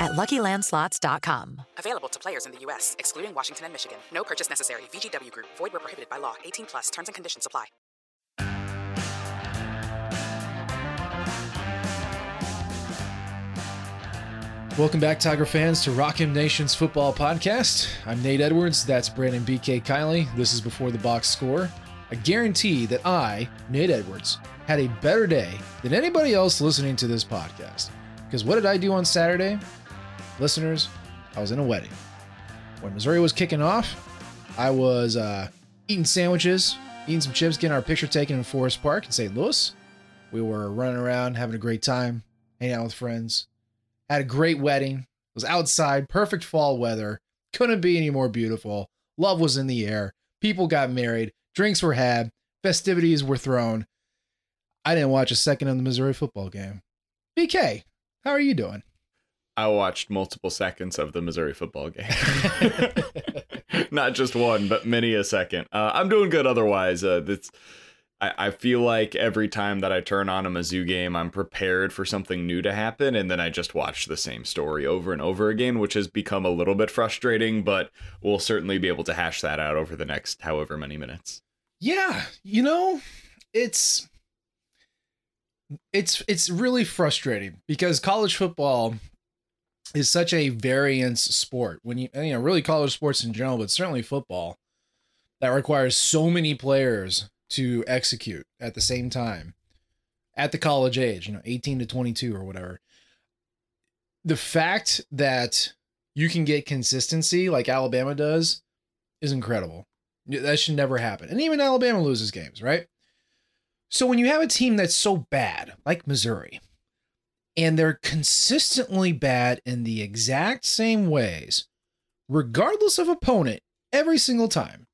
at LuckyLandSlots.com. Available to players in the U.S., excluding Washington and Michigan. No purchase necessary. VGW Group. Void where prohibited by law. 18 plus. Terms and conditions apply. Welcome back, Tiger fans, to Rock M Nation's football podcast. I'm Nate Edwards. That's Brandon BK Kiley. This is Before the Box Score. I guarantee that I, Nate Edwards, had a better day than anybody else listening to this podcast. Because what did I do on Saturday? Listeners, I was in a wedding. When Missouri was kicking off, I was uh, eating sandwiches, eating some chips, getting our picture taken in Forest Park in St. Louis. We were running around, having a great time, hanging out with friends had a great wedding. It was outside, perfect fall weather. Couldn't be any more beautiful. Love was in the air. People got married. Drinks were had. Festivities were thrown. I didn't watch a second of the Missouri football game. BK, how are you doing? I watched multiple seconds of the Missouri football game. Not just one, but many a second. Uh, I'm doing good otherwise. Uh, that's I, I feel like every time that I turn on a Mizzou game, I'm prepared for something new to happen, and then I just watch the same story over and over again, which has become a little bit frustrating, but we'll certainly be able to hash that out over the next however many minutes. Yeah, you know, it's it's it's really frustrating because college football is such a variance sport when you you know really college sports in general but certainly football that requires so many players to execute at the same time at the college age, you know, 18 to 22 or whatever. The fact that you can get consistency like Alabama does is incredible. That should never happen. And even Alabama loses games, right? So when you have a team that's so bad, like Missouri, and they're consistently bad in the exact same ways, regardless of opponent, every single time,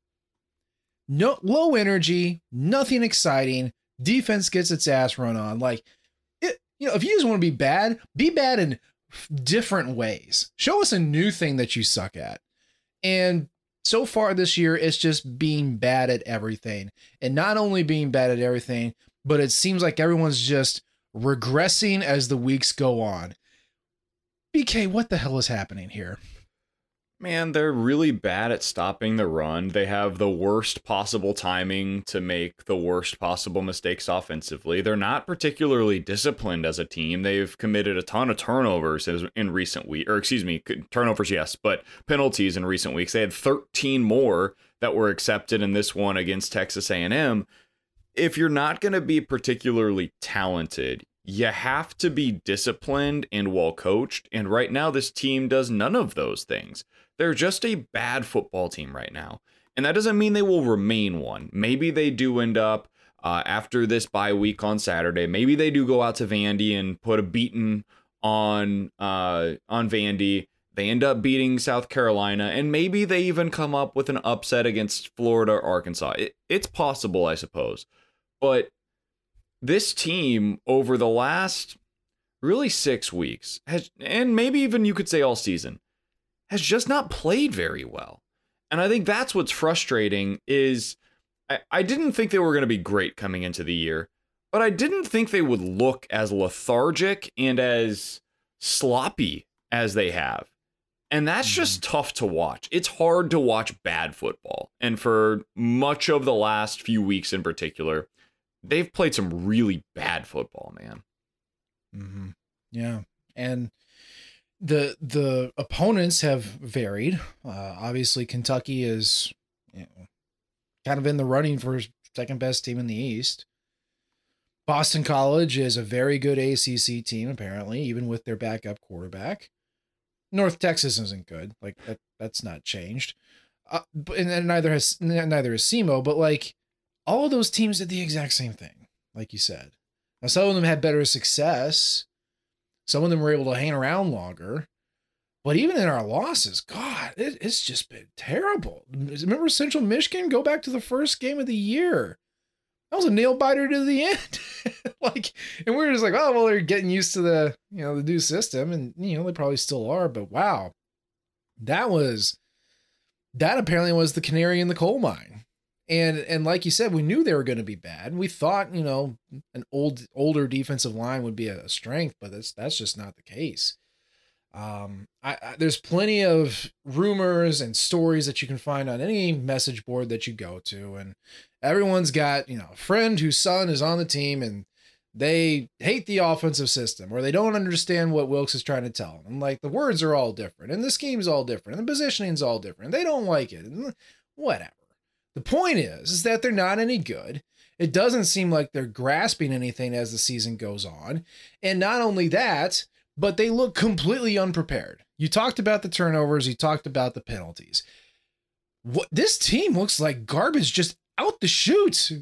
no low energy, nothing exciting. Defense gets its ass run on. Like, it, you know, if you just want to be bad, be bad in different ways. Show us a new thing that you suck at. And so far this year, it's just being bad at everything. And not only being bad at everything, but it seems like everyone's just regressing as the weeks go on. BK, what the hell is happening here? Man, they're really bad at stopping the run. They have the worst possible timing to make the worst possible mistakes offensively. They're not particularly disciplined as a team. They've committed a ton of turnovers in recent weeks, or excuse me, turnovers, yes, but penalties in recent weeks. They had 13 more that were accepted in this one against Texas A&M. If you're not going to be particularly talented, you have to be disciplined and well coached. And right now, this team does none of those things. They're just a bad football team right now. And that doesn't mean they will remain one. Maybe they do end up uh, after this bye week on Saturday. Maybe they do go out to Vandy and put a beating on uh, on Vandy. They end up beating South Carolina, and maybe they even come up with an upset against Florida or Arkansas. It, it's possible, I suppose. But this team over the last really six weeks has, and maybe even you could say all season, has just not played very well. And I think that's what's frustrating is I, I didn't think they were going to be great coming into the year, but I didn't think they would look as lethargic and as sloppy as they have. And that's mm-hmm. just tough to watch. It's hard to watch bad football. And for much of the last few weeks in particular, they've played some really bad football, man. Mm-hmm. Yeah. And the the opponents have varied. Uh, obviously, Kentucky is you know, kind of in the running for second best team in the East. Boston College is a very good ACC team, apparently, even with their backup quarterback. North Texas isn't good. Like that, that's not changed. Uh, and, and neither has neither is SEMO. But like all of those teams did the exact same thing, like you said. Now some of them had better success. Some of them were able to hang around longer. But even in our losses, God, it, it's just been terrible. Remember Central Michigan? Go back to the first game of the year. That was a nail biter to the end. like, and we are just like, oh well, they're getting used to the you know the new system, and you know they probably still are. But wow, that was that apparently was the canary in the coal mine. And and like you said, we knew they were going to be bad. We thought you know an old older defensive line would be a strength, but that's that's just not the case. Um, I, I, there's plenty of rumors and stories that you can find on any message board that you go to, and everyone's got you know a friend whose son is on the team and they hate the offensive system or they don't understand what Wilks is trying to tell them. Like the words are all different and the scheme's all different and the positioning's all different. They don't like it. And whatever. The point is, is that they're not any good. It doesn't seem like they're grasping anything as the season goes on. And not only that, but they look completely unprepared. You talked about the turnovers, you talked about the penalties. What this team looks like garbage just out the chute.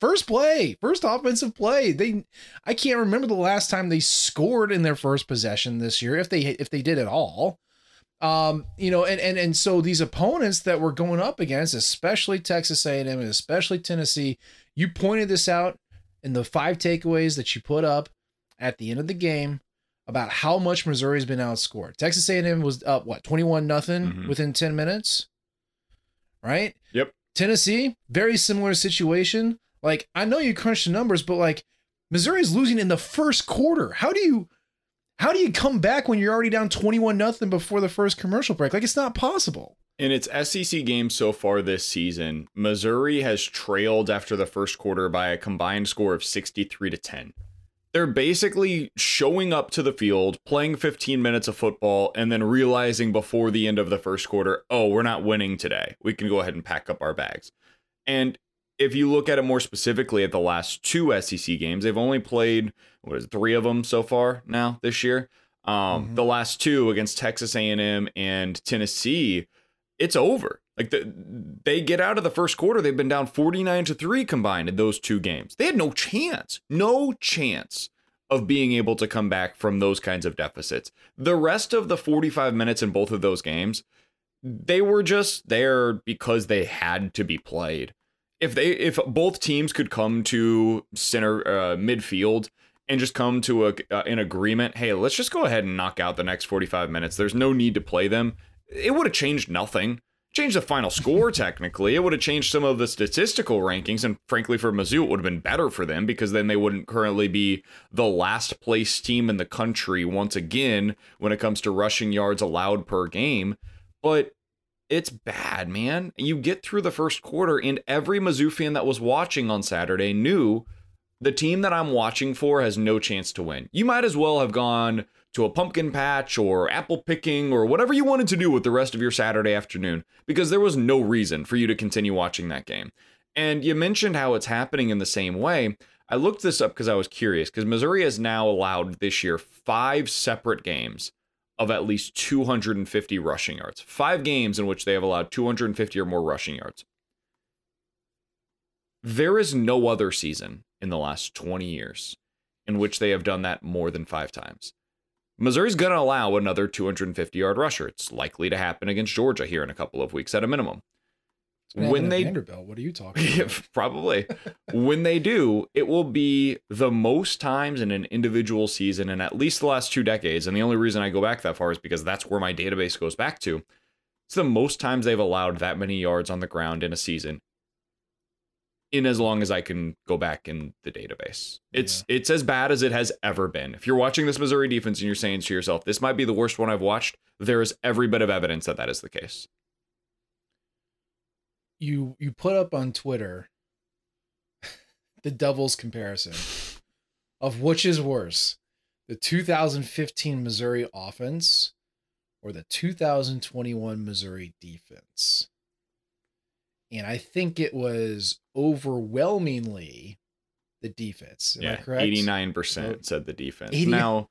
First play, first offensive play. They I can't remember the last time they scored in their first possession this year if they if they did at all. Um, you know, and and and so these opponents that we're going up against, especially Texas A&M and especially Tennessee, you pointed this out in the five takeaways that you put up at the end of the game about how much Missouri's been outscored. Texas A&M was up what 21 nothing mm-hmm. within 10 minutes. Right? Yep. Tennessee, very similar situation. Like I know you crunched the numbers, but like Missouri's losing in the first quarter. How do you how do you come back when you're already down 21 nothing before the first commercial break? Like it's not possible. In its SEC games so far this season, Missouri has trailed after the first quarter by a combined score of 63 to 10 they're basically showing up to the field, playing 15 minutes of football, and then realizing before the end of the first quarter, oh, we're not winning today. We can go ahead and pack up our bags. And if you look at it more specifically at the last two SEC games, they've only played what is it, three of them so far now this year. Um, mm-hmm. The last two against Texas A&M and Tennessee, it's over. Like the, they get out of the first quarter, they've been down 49 to 3 combined in those two games. They had no chance, no chance of being able to come back from those kinds of deficits. The rest of the 45 minutes in both of those games, they were just there because they had to be played. If they if both teams could come to center uh, midfield and just come to a uh, an agreement, hey, let's just go ahead and knock out the next 45 minutes. There's no need to play them. It would have changed nothing changed the final score technically. It would have changed some of the statistical rankings, and frankly, for Mizzou, it would have been better for them because then they wouldn't currently be the last place team in the country once again when it comes to rushing yards allowed per game. But it's bad, man. You get through the first quarter, and every Mizzou fan that was watching on Saturday knew the team that I'm watching for has no chance to win. You might as well have gone to a pumpkin patch or apple picking or whatever you wanted to do with the rest of your Saturday afternoon because there was no reason for you to continue watching that game. And you mentioned how it's happening in the same way. I looked this up because I was curious because Missouri has now allowed this year five separate games of at least 250 rushing yards. Five games in which they have allowed 250 or more rushing yards. There is no other season in the last 20 years in which they have done that more than five times. Missouri's going to allow another 250 yard rusher. It's likely to happen against Georgia here in a couple of weeks at a minimum. When they Vanderbilt, what are you talking about? probably when they do, it will be the most times in an individual season in at least the last two decades. And the only reason I go back that far is because that's where my database goes back to. It's the most times they've allowed that many yards on the ground in a season in as long as I can go back in the database. It's yeah. it's as bad as it has ever been. If you're watching this Missouri defense and you're saying to yourself, this might be the worst one I've watched, there is every bit of evidence that that is the case. You you put up on Twitter the Devils comparison of which is worse, the 2015 Missouri offense or the 2021 Missouri defense. And I think it was overwhelmingly the defense. Am yeah, I correct? 89% said the defense. 80- now,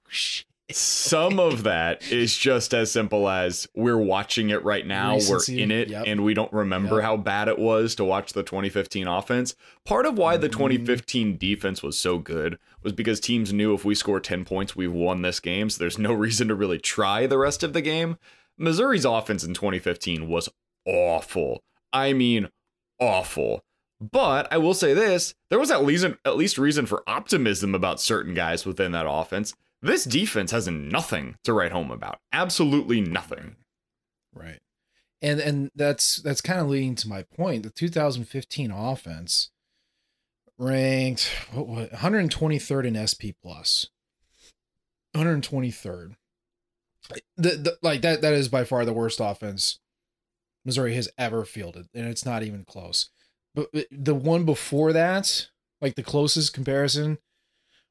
some of that is just as simple as we're watching it right now, Recency, we're in it, yep. and we don't remember yep. how bad it was to watch the 2015 offense. Part of why the mm-hmm. 2015 defense was so good was because teams knew if we score 10 points, we've won this game, so there's no reason to really try the rest of the game. Missouri's offense in 2015 was awful. I mean, awful. But I will say this: there was at least at least reason for optimism about certain guys within that offense. This defense has nothing to write home about. Absolutely nothing. Right. And and that's that's kind of leading to my point. The 2015 offense ranked what, what 123rd in SP plus. 123rd. The, the like that that is by far the worst offense Missouri has ever fielded, and it's not even close. But the one before that, like the closest comparison,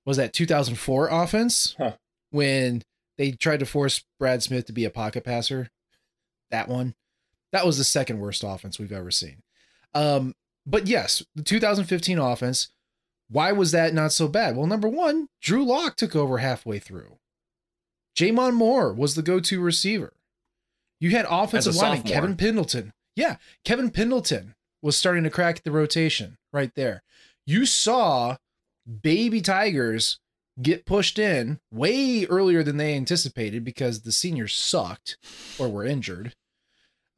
was that 2004 offense huh. when they tried to force Brad Smith to be a pocket passer. That one, that was the second worst offense we've ever seen. Um, but yes, the 2015 offense. Why was that not so bad? Well, number one, Drew Lock took over halfway through. J'Mon Moore was the go-to receiver. You had offensive lineman Kevin Pendleton. Yeah, Kevin Pendleton was starting to crack the rotation right there. You saw baby Tigers get pushed in way earlier than they anticipated because the seniors sucked or were injured.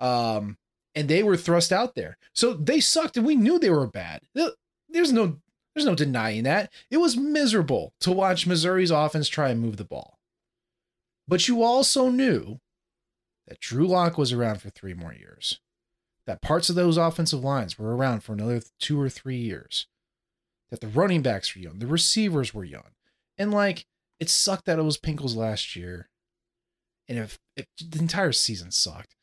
Um, and they were thrust out there. So they sucked and we knew they were bad. There's no there's no denying that. It was miserable to watch Missouri's offense try and move the ball. But you also knew that Drew Lock was around for three more years, that parts of those offensive lines were around for another two or three years, that the running backs were young, the receivers were young. And like, it sucked that it was Pinkel's last year. And if, if the entire season sucked,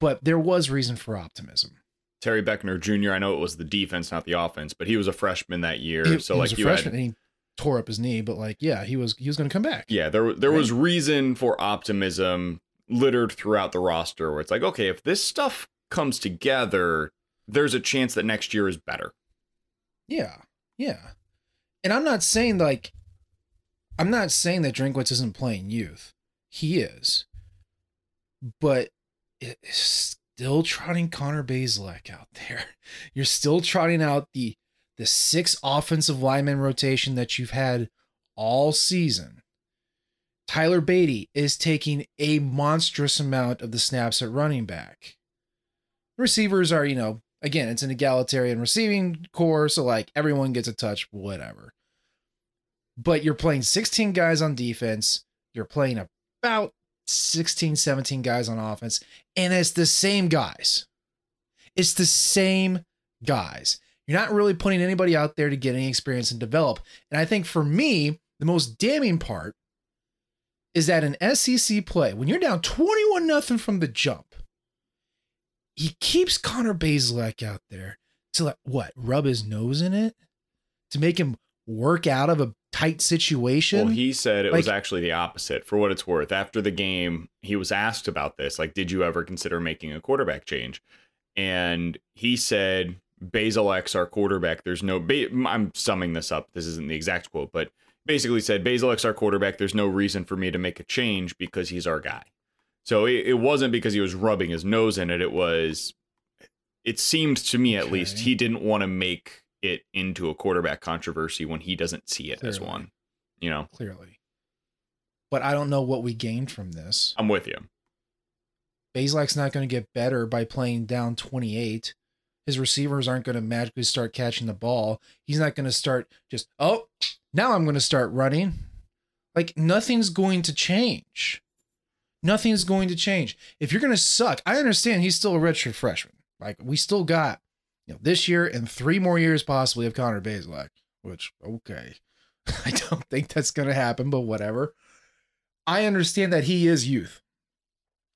but there was reason for optimism. Terry Beckner Jr. I know it was the defense, not the offense, but he was a freshman that year. He, so he like you freshman, had, tore up his knee, but like yeah, he was he was going to come back. Yeah, there there right? was reason for optimism littered throughout the roster where it's like, okay, if this stuff comes together, there's a chance that next year is better. Yeah. Yeah. And I'm not saying like I'm not saying that Drinkwitz isn't playing youth. He is. But it's still trotting Connor Bazelak out there. You're still trotting out the the six offensive lineman rotation that you've had all season. Tyler Badie is taking a monstrous amount of the snaps at running back. Receivers are, you know, again, it's an egalitarian receiving core, so like everyone gets a touch, whatever. But you're playing 16 guys on defense, you're playing about 16, 17 guys on offense, and it's the same guys. It's the same guys. You're not really putting anybody out there to get any experience and develop. And I think for me, the most damning part is that an SEC play, when you're down 21 nothing from the jump, he keeps Connor Bazelak out there to like, what, rub his nose in it? To make him work out of a tight situation? Well, he said it like, was actually the opposite for what it's worth. After the game, he was asked about this, like, did you ever consider making a quarterback change? And he said, Bazelak's our quarterback. There's no, I'm summing this up. This isn't the exact quote, but basically said, Bazelak's our quarterback. There's no reason for me to make a change because he's our guy. So it, it wasn't because he was rubbing his nose in it. It was, it seemed to me at Okay. least, he didn't want to make it into a quarterback controversy when he doesn't see it as one. You know, Clearly. But I don't know what we gained from this. I'm with you. Bazelak's not going to get better by playing down 28. His receivers aren't going to magically start catching the ball. He's not going to start just, oh, now I'm going to start running. Like nothing's going to change. Nothing's going to change. If you're going to suck, I understand he's still a redshirt freshman. Like we still got, you know, this year and three more years possibly of Connor Bazelak, which okay. I don't think that's going to happen, but whatever. I understand that he is youth.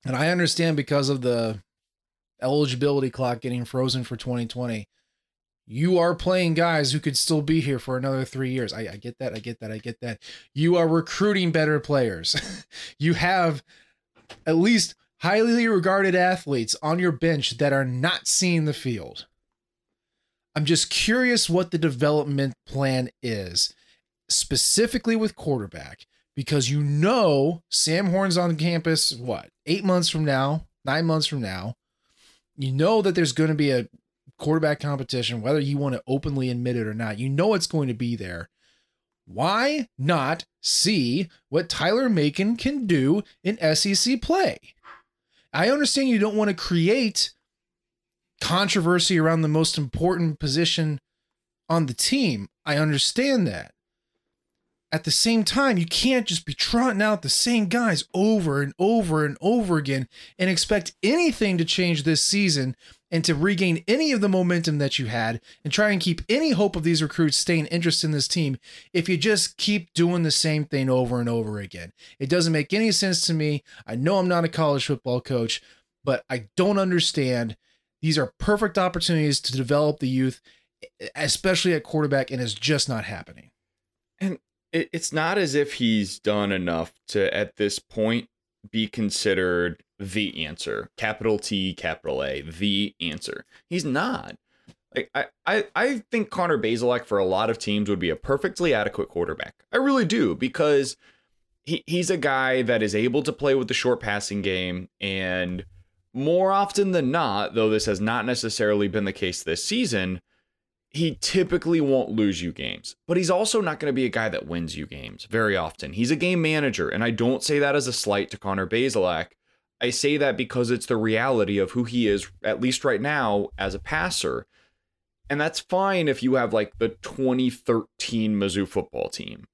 And I understand because of the eligibility clock getting frozen for 2020, you are playing guys who could still be here for another three years. I, I get that. I get that. I get that. You are recruiting better players. you have at least highly regarded athletes on your bench that are not seeing the field. I'm just curious what the development plan is, specifically with quarterback because you know Sam Horn's on campus, what, eight months from now, nine months from now. You know that there's going to be a quarterback competition, whether you want to openly admit it or not. You know it's going to be there. Why not see what Tyler Macon can do in SEC play? I understand you don't want to create controversy around the most important position on the team. I understand that at the same time, you can't just be trotting out the same guys over and over and over again and expect anything to change this season and to regain any of the momentum that you had and try and keep any hope of these recruits staying interested in this team if you just keep doing the same thing over and over again. It doesn't make any sense to me. I know I'm not a college football coach, but I don't understand. These are perfect opportunities to develop the youth, especially at quarterback, and it's just not happening. And it's not as if he's done enough to, at this point, be considered the answer. Capital T, capital A, the answer. He's not. Like I, I, I think Connor Bazelak for a lot of teams would be a perfectly adequate quarterback. I really do because he, he's a guy that is able to play with the short passing game and more often than not, though this has not necessarily been the case this season, he typically won't lose you games, but he's also not going to be a guy that wins you games very often. He's a game manager, and I don't say that as a slight to Connor Bazelak. I say that because it's the reality of who he is, at least right now, as a passer. And that's fine if you have like the 2013 Mizzou football team.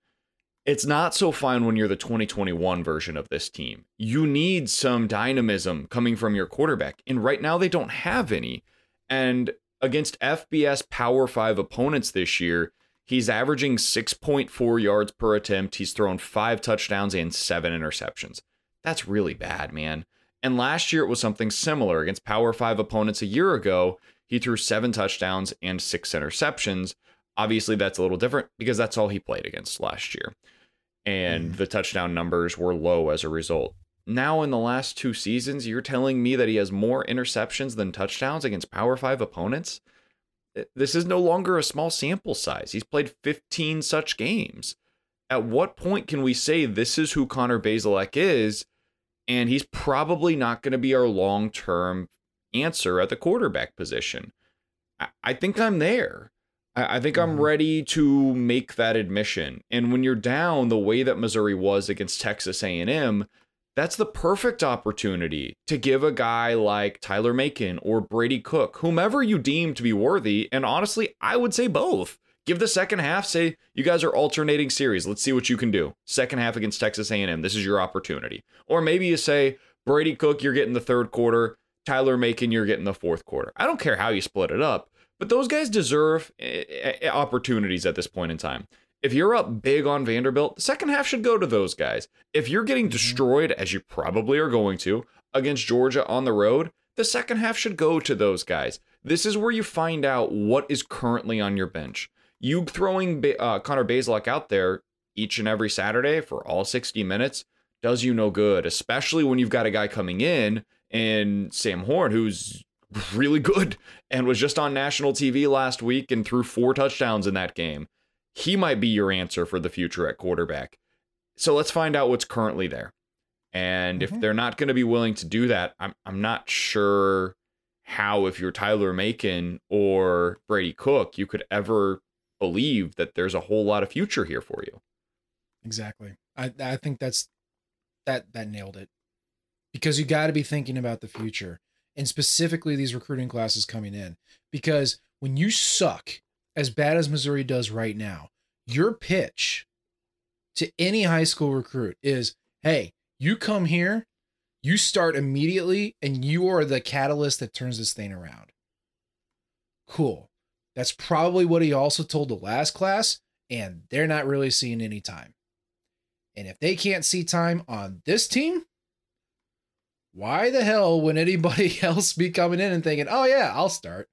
It's not so fine when you're the 2021 version of this team. You need some dynamism coming from your quarterback, and right now they don't have any. And against FBS Power 5 opponents this year, he's averaging 6.4 yards per attempt. He's thrown five touchdowns and seven interceptions. That's really bad, man. And last year it was something similar against Power 5 opponents a year ago. He threw seven touchdowns and six interceptions. Obviously, that's a little different because that's all he played against last year. And mm. the touchdown numbers were low as a result. Now, in the last two seasons, you're telling me that he has more interceptions than touchdowns against Power 5 opponents? Uh, this is no longer a small sample size. He's played 15 such games. At what point can we say this is who Connor Bazelak is? And he's probably not going to be our long term answer at the quarterback position. I, I think I'm there. I, I think I'm mm-hmm. ready to make that admission. And when you're down the way that Missouri was against Texas A&M, that's the perfect opportunity to give a guy like Tyler Macon or Brady Cook, whomever you deem to be worthy, and honestly, I would say both. Give the second half, say you guys are alternating series. Let's see what you can do. Second half against Texas A&M, this is your opportunity. Or maybe you say Brady Cook, you're getting the third quarter. Tyler Macon, you're getting the fourth quarter. I don't care how you split it up, but those guys deserve eh, eh, opportunities at this point in time. If you're up big on Vanderbilt, the second half should go to those guys. If you're getting destroyed, as you probably are going to, against Georgia on the road, the second half should go to those guys. This is where you find out what is currently on your bench. You throwing Ba- uh, Connor Bazelak out there each and every Saturday for all 60 minutes does you no good, especially when you've got a guy coming in and Sam Horn, who's really good and was just on national TV last week and threw four touchdowns in that game. he might be your answer for the future at quarterback. So let's find out what's currently there. And Mhm. if they're not going to be willing to do that, I'm I'm not sure how if you're Tyler Macon or Brady Cook, you could ever believe that there's a whole lot of future here for you. Exactly. I I think that's that that nailed it. Because you got to be thinking about the future and specifically these recruiting classes coming in because when you suck as bad as Missouri does right now, your pitch to any high school recruit is, "Hey, you come here, you start immediately and you are the catalyst that turns this thing around." Cool. That's probably what he also told the last class and they're not really seeing any time. And if they can't see time on this team, why the hell would anybody else be coming in and thinking, "Oh yeah, I'll start"?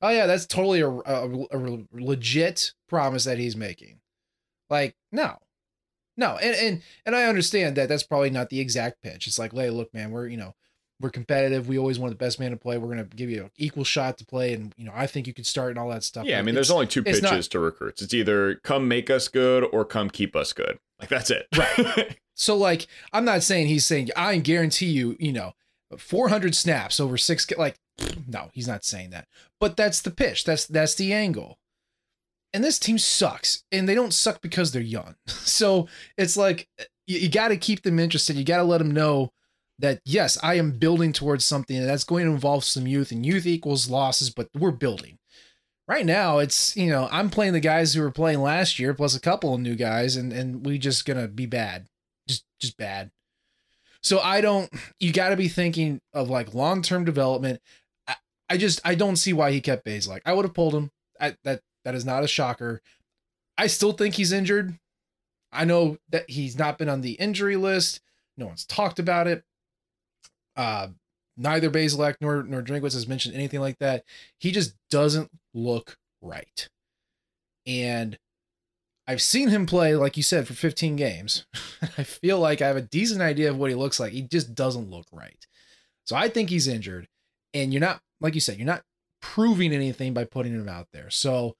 Oh yeah, that's totally a, a, a legit promise that he's making. Like, no, no, and and and I understand that that's probably not the exact pitch. It's like, hey, look, man, we're you know we're competitive. We always want the best man to play. We're gonna give you an equal shot to play, and you know I think you could start and all that stuff. Yeah, I mean, there's only two pitches not- to recruits. It's either come make us good or come keep us good. Like that's it. Right. So like, I'm not saying he's saying I guarantee you, you know, 400 snaps over six. Like, no, he's not saying that. But that's the pitch. That's that's the angle. And this team sucks, and they don't suck because they're young. So it's like you, you got to keep them interested. You got to let them know that yes, I am building towards something, that's going to involve some youth, and youth equals losses, but we're building. Right now, it's you know I'm playing the guys who were playing last year plus a couple of new guys, and and we just gonna be bad just just bad. So I don't you got to be thinking of like long-term development. I, I just I don't see why he kept Bazelak I would have pulled him. I, that that is not a shocker. I still think he's injured. I know that he's not been on the injury list. No one's talked about it. Uh neither Bazelak nor nor Drinkwitz has mentioned anything like that. He just doesn't look right. And I've seen him play, like you said, for 15 games. I feel like I have a decent idea of what he looks like. He just doesn't look right. So I think he's injured. And you're not, like you said, you're not proving anything by putting him out there. So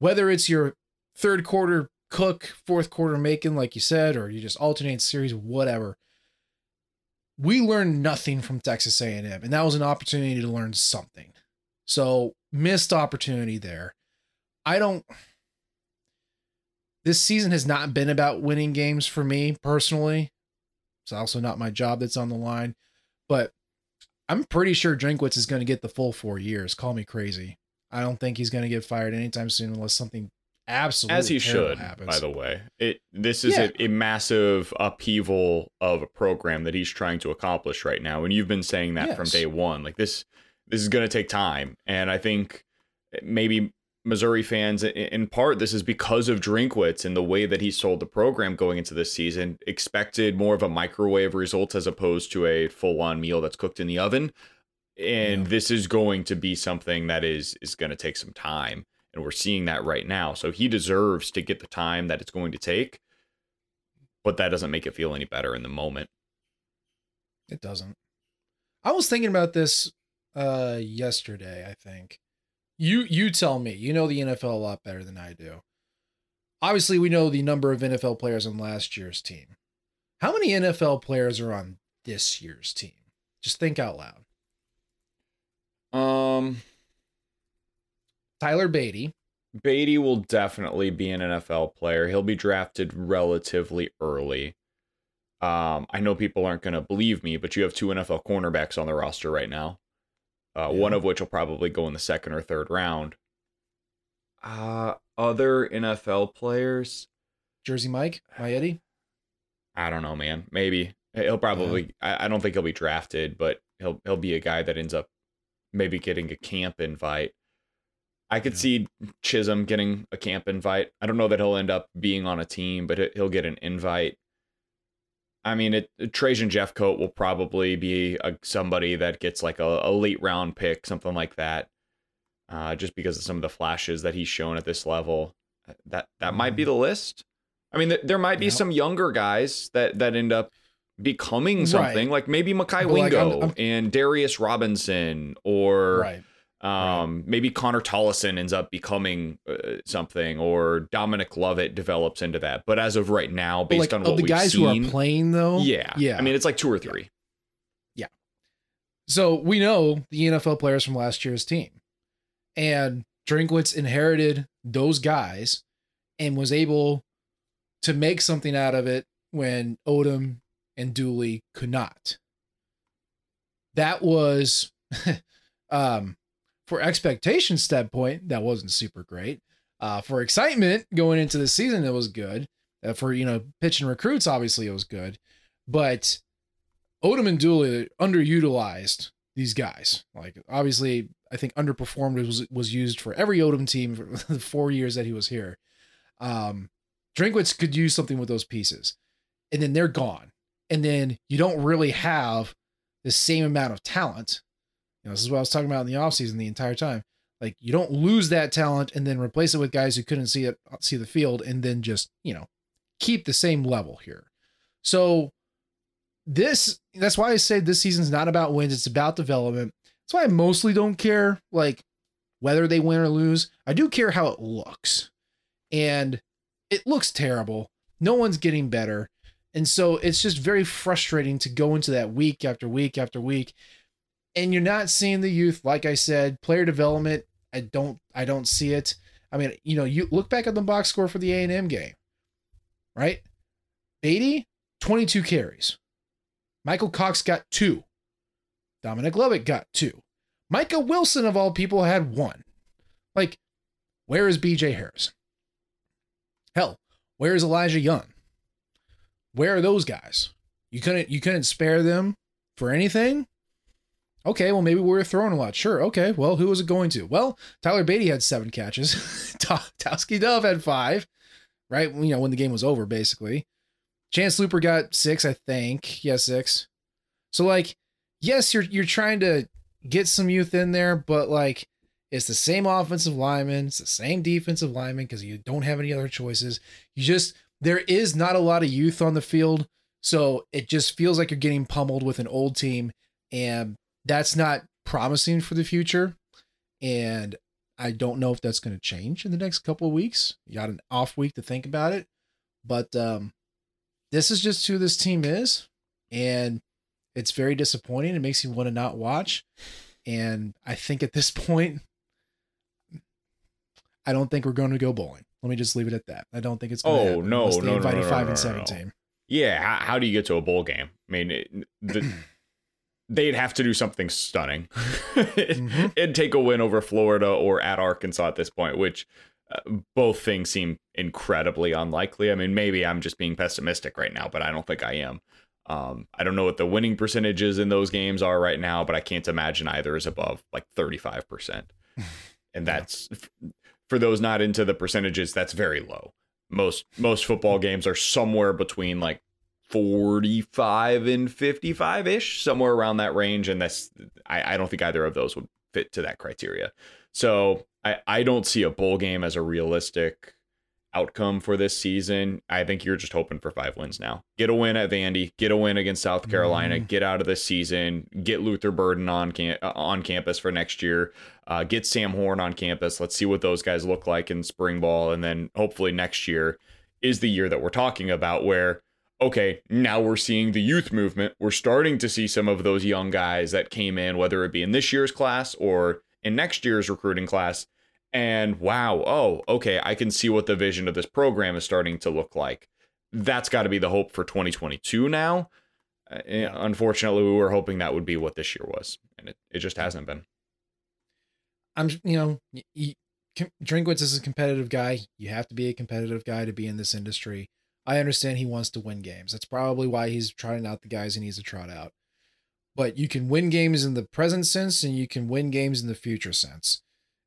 whether it's your third quarter cook, fourth quarter Macon, like you said, or you just alternate series, whatever. We learned nothing from Texas A&M, and that was an opportunity to learn something. So missed opportunity there. I don't this season has not been about winning games for me personally. It's also not my job that's on the line, but I'm pretty sure Drinkwitz is going to get the full four years. Call me crazy. I don't think he's going to get fired anytime soon unless something absolutely As he should, happens. by the way. It this is Yeah. a, a massive upheaval of a program that he's trying to accomplish right now. And you've been saying that from day one. Like this this is gonna take time. And I think maybe Missouri fans, in part, this is because of Drinkwitz and the way that he sold the program going into this season, expected more of a microwave result as opposed to a full on meal that's cooked in the oven. And Yeah. this is going to be something that is is going to take some time. And we're seeing that right now. So he deserves to get the time that it's going to take. But that doesn't make it feel any better in the moment. It doesn't. I was thinking about this uh yesterday, I think. You you tell me. You know the NFL a lot better than I do. Obviously, we know the number of NFL players on last year's team. How many NFL players are on this year's team? Just think out loud. Um Tyler Badie, Badie will definitely be an NFL player. He'll be drafted relatively early. Um, I know people aren't going to believe me, but you have two NFL cornerbacks on the roster right now. Uh, One of which will probably go in the second or third round. Uh, other NFL players, Jersey Mike, Maietti. I don't know, man. Maybe he'll probably. I, I don't think he'll be drafted, but he'll he'll be a guy that ends up maybe getting a camp invite. I could Yeah. see Chisholm getting a camp invite. I don't know that he'll end up being on a team, but he- he'll get an invite. I mean, it, Trajan Jeffcoat will probably be a, somebody that gets like a, a late round pick, something like that, uh, just because of some of the flashes that he's shown at this level. That that might be the list. I mean, th- there might be some younger guys that that end up becoming something, Right. like maybe Mekhi But, like, I'm- Wingo I'm- and Darius Robinson or Right. Um, maybe Connor Tollison ends up becoming uh, something, or Dominic Lovett develops into that. But as of right now, based like on what the we've guys seen, who are playing though, yeah, yeah. I mean, it's like two or three. Yeah. So we know the NFL players from last year's team. And Drinkwitz inherited those guys and was able to make something out of it when Odom and Dooley could not. That was um for expectation standpoint, that wasn't super great. Uh for excitement going into the season, it was good. Uh, for you know, pitching recruits, obviously it was good. But Odom and Dooley underutilized these guys. Like obviously, I think underperformed was was used for every Odom team for the four years that he was here. Um, Drinkwitz could use something with those pieces, and then they're gone. And then you don't really have the same amount of talent. This is what I was talking about in the offseason the entire time. Like you don't lose that talent and then replace it with guys who couldn't see it see the field and then just, you know, keep the same level here. So this that's why I say this season's not about wins, it's about development. That's why I mostly don't care like whether they win or lose. I do care how it looks. And it looks terrible. No one's getting better. And so it's just very frustrating to go into that week after week after week and you're not seeing the youth like I said, player development, I don't I don't see it. I mean, you know, you look back at the box score for the A&M game. Right? Badie 22 carries. Michael Cox got two. Dominic Lovett got two. Micah Wilson, of all people, had one. Like, where is BJ Harris? Hell, where is Elijah Young? Where are those guys? You couldn't you couldn't spare them for anything? Okay, well maybe we were throwing a lot. Sure. Okay. Well, who was it going to? Well, Tyler Badie had seven catches. Tauskie Dove had five. Right. You know when the game was over, basically. Chance Luper got six, I think. Yeah, six. So like, yes, you're you're trying to get some youth in there, but like it's the same offensive lineman, it's the same defensive lineman because you don't have any other choices. You just there is not a lot of youth on the field, so it just feels like you're getting pummeled with an old team, and that's not promising for the future. And I don't know if that's going to change in the next couple of weeks. You got an off week to think about it, but um, this is just who this team is, and it's very disappointing. It makes you want to not watch. And I think at this point, I don't think we're going to go bowling. Let me just leave it at that. I don't think it's. Going to Oh happen no, no, no, no, no, five no, and no, seven no. team. Yeah, how, how do you get to a bowl game? I mean, it, the, they'd have to do something stunning. Mm-hmm. It'd take a win over Florida or at Arkansas at this point, which uh, both things seem incredibly unlikely. I mean, maybe I'm just being pessimistic right now, but I don't think I am. Um, I don't know what the winning percentages in those games are right now, but I can't imagine either is above like 35%. And that's for those not into the percentages, that's very low. Most most football games are somewhere between like 45 and 55 ish, somewhere around that range. And that's, I, I don't think either of those would fit to that criteria. So I, I don't see a bowl game as a realistic outcome for this season. I think you're just hoping for five wins now. Get a win at Vandy, get a win against South Carolina, get out of this season, get Luther Burden on cam- uh, on campus for next year, uh, get Sam Horn on campus. Let's see what those guys look like in spring ball, and then hopefully next year is the year that we're talking about where okay, now we're seeing the youth movement. We're starting to see some of those young guys that came in, whether it be in this year's class or in next year's recruiting class. And wow, oh, okay, I can see what the vision of this program is starting to look like. That's got to be the hope for 2022 now. Uh, Unfortunately, we were hoping that would be what this year was, and it, it just hasn't been. I'm, you know, y- y- Com- Drinkwitz is a competitive guy. You have to be a competitive guy to be in this industry. I understand he wants to win games. That's probably why he's trotting out the guys he needs to trot out. But you can win games in the present sense and you can win games in the future sense.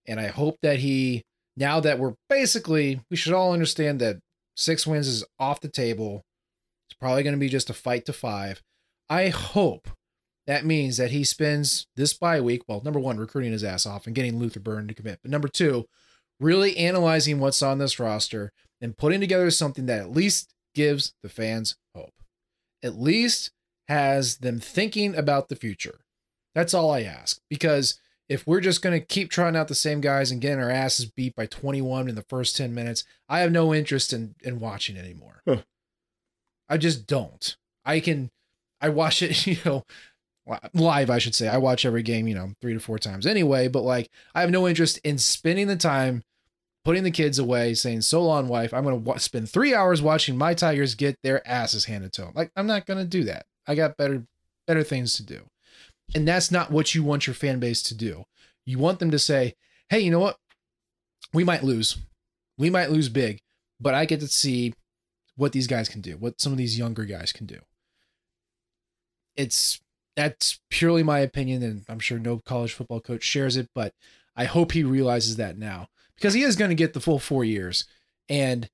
And I hope that he, now that we're basically, we should all understand that six wins is off the table. It's probably going to be just a fight to five. I hope that means that he spends this bye week, well, number one, recruiting his ass off and getting Luther Burn to commit. But number two, really analyzing what's on this roster and putting together something that at least gives the fans hope. At least has them thinking about the future. That's all I ask. Because if we're just going to keep trying out the same guys and getting our asses beat by 21 in the first 10 minutes, I have no interest in in watching anymore. Huh. I just don't. I can I watch it, you know, live I should say. I watch every game, you know, 3 to 4 times anyway, but like I have no interest in spending the time putting the kids away saying so long wife, I'm going to wa- spend 3 hours watching my Tigers get their asses handed to them. Like I'm not going to do that. I got better better things to do. And that's not what you want your fan base to do. You want them to say, hey, you know what? We might lose. We might lose big, but I get to see what these guys can do, what some of these younger guys can do. It's that's purely my opinion, and I'm sure no college football coach shares it, but I hope he realizes that now because he is going to get the full four years. And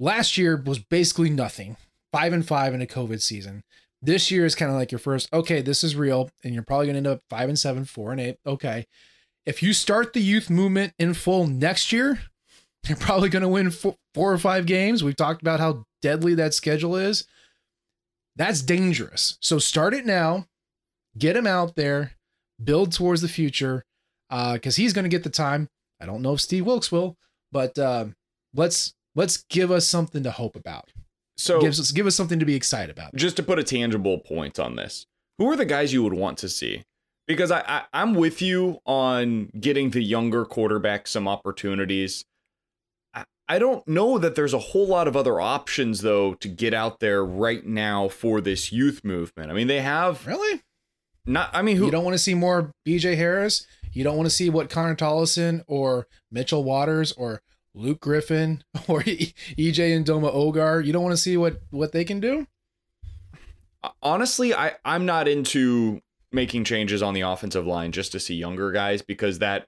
last year was basically nothing five and five in a COVID season. This year is kind of like your first, okay, this is real, and you're probably going to end up five and seven, four and eight. Okay. If you start the youth movement in full next year, you're probably going to win four, four or five games. We've talked about how deadly that schedule is. That's dangerous. So start it now, get him out there, build towards the future, because uh, he's going to get the time. I don't know if Steve Wilks will, but uh, let's let's give us something to hope about. So gives us give us something to be excited about. Just to put a tangible point on this, who are the guys you would want to see? Because I, I I'm with you on getting the younger quarterback some opportunities. I, I don't know that there's a whole lot of other options though to get out there right now for this youth movement. I mean, they have really not. I mean, who you don't want to see more B.J. Harris. You don't want to see what Connor Tollison or Mitchell Walters or Luke Griffin or EJ Ndoma-Ogar. You don't want to see what what they can do. Honestly, I I'm not into making changes on the offensive line just to see younger guys because that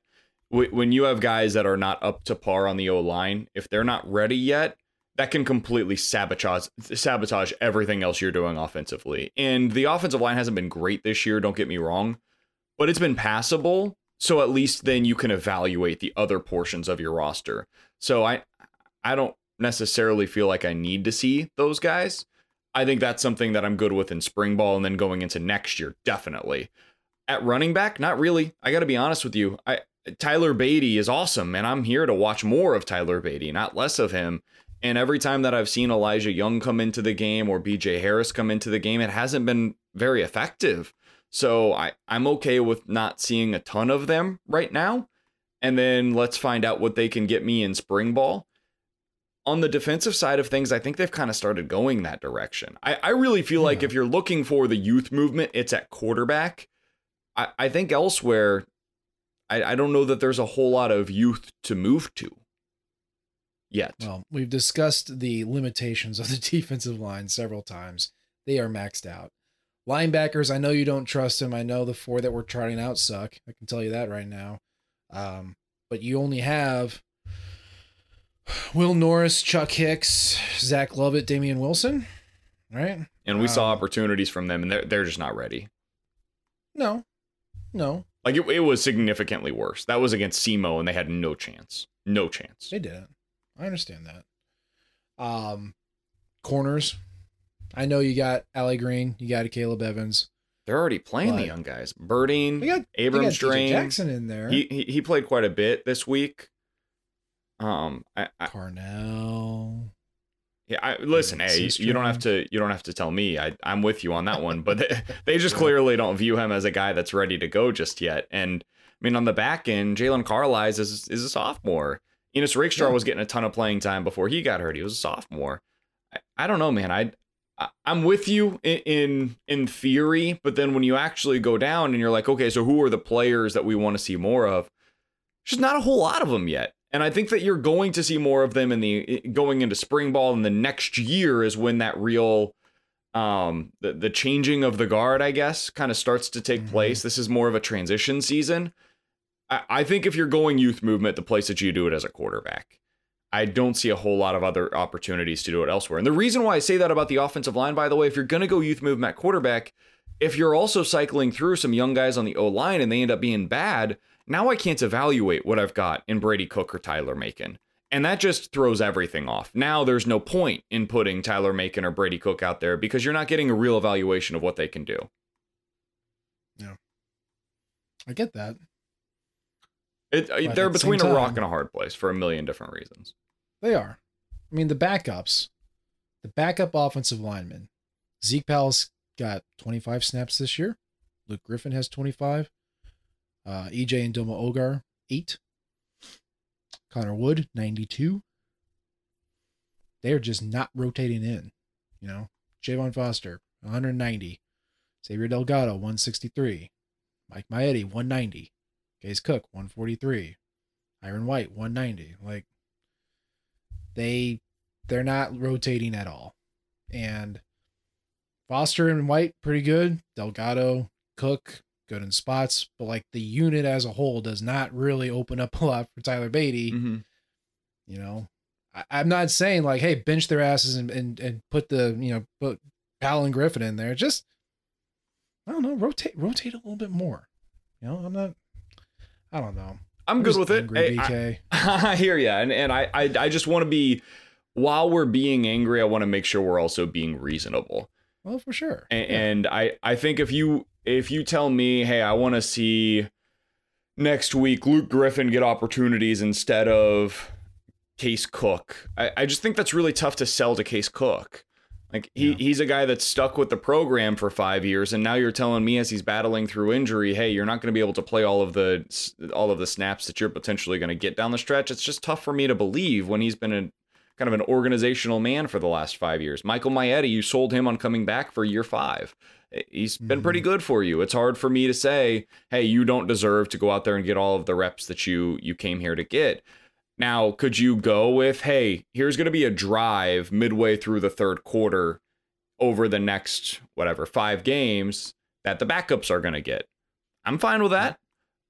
when you have guys that are not up to par on the O line, if they're not ready yet, that can completely sabotage sabotage everything else you're doing offensively. And the offensive line hasn't been great this year, don't get me wrong, but it's been passable. So at least then you can evaluate the other portions of your roster. So I I don't necessarily feel like I need to see those guys. I think that's something that I'm good with in spring ball and then going into next year, definitely. At running back, not really. I got to be honest with you. I Tyler Badie is awesome, and I'm here to watch more of Tyler Badie, not less of him. And every time that I've seen Elijah Young come into the game or BJ Harris come into the game, it hasn't been very effective. So I, I'm okay with not seeing a ton of them right now. And then let's find out what they can get me in spring ball. On the defensive side of things, I think they've kind of started going that direction. I, I really feel yeah. like if you're looking for the youth movement, it's at quarterback. I, I think elsewhere, I, I don't know that there's a whole lot of youth to move to yet. Well, we've discussed the limitations of the defensive line several times. They are maxed out. Linebackers, I know you don't trust him. I know the four that we're trying out suck. I can tell you that right now. Um, but you only have Will Norris, Chuck Hicks, Zach Lovett, Damian Wilson, right? And we um, saw opportunities from them, and they're they're just not ready. No, no. Like it, it was significantly worse. That was against SEMO, and they had no chance. No chance. They didn't. I understand that. Um, corners. I know you got Ali Green, you got Caleb Evans. They're already playing the young guys. Birding, got, Abrams-Draine, Jackson in there. He, he, he played quite a bit this week. Um, I, I, Carnell. Yeah, I, listen. Hey, you don't have to. You don't have to tell me. I, I'm with you on that one. But they, they just clearly don't view him as a guy that's ready to go just yet. And I mean, on the back end, Jaylon Carlies is is a sophomore. Ennis Rakestraw yeah. was getting a ton of playing time before he got hurt. He was a sophomore. I, I don't know, man. I I'm with you in, in, in theory, but then when you actually go down and you're like, okay, so who are the players that we want to see more of? There's not a whole lot of them yet. And I think that you're going to see more of them in the going into spring ball and the next year is when that real um the, the changing of the guard, I guess, kind of starts to take mm-hmm. place. This is more of a transition season. I, I think if you're going youth movement, the place that you do it as a quarterback. I don't see a whole lot of other opportunities to do it elsewhere. And the reason why I say that about the offensive line, by the way, if you're going to go youth movement at quarterback, if you're also cycling through some young guys on the O line and they end up being bad, now I can't evaluate what I've got in Brady Cook or Tyler Macon. And that just throws everything off. Now there's no point in putting Tyler Macon or Brady Cook out there because you're not getting a real evaluation of what they can do. Yeah. I get that. It, uh, But they're at the between a rock time- and a hard place for a million different reasons. They are. I mean, the backups, the backup offensive linemen. Zeke Powell's got 25 snaps this year. Luke Griffin has 25. Uh, EJ Ndoma-Ogar, eight. Connor Wood, 92. They're just not rotating in. You know, Javon Foster, 190. Xavier Delgado, 163. Mike Maietti, 190. Case Cook, 143. Hyrin White, 190. Like, they they're not rotating at all. And Foster and White pretty good. Delgado, Cook, good in spots, but like the unit as a whole does not really open up a lot for Tyler Badie. Mm-hmm. You know, I, I'm not saying like, hey, bench their asses and, and and put the you know put Powell and Griffin in there. Just I don't know, rotate rotate a little bit more. You know, I'm not. I don't know. I'm good just with it. Hey, I- I hear you, and and I I, I just want to be while we're being angry, I want to make sure we're also being reasonable. Well, for sure. And, Yeah. and I I think if you if you tell me, hey, I want to see next week Luke Griffin get opportunities instead of Case Cook, I, I just think that's really tough to sell to Case Cook. Like he, Yeah. he's a guy that's stuck with the program for five years, and now you're telling me as he's battling through injury, hey, you're not going to be able to play all of the all of the snaps that you're potentially going to get down the stretch. It's just tough for me to believe when he's been a kind of an organizational man for the last five years. Michael Maietti, you sold him on coming back for year five. Eh, he's been pretty mm-hmm. good for you. It's hard for me to say, hey, you don't deserve to go out there and get all of the reps that you you came here to get. Now, could you go with, hey, here's going to be a drive midway through the third quarter over the next, whatever, five games that the backups are going to get? I'm fine with that.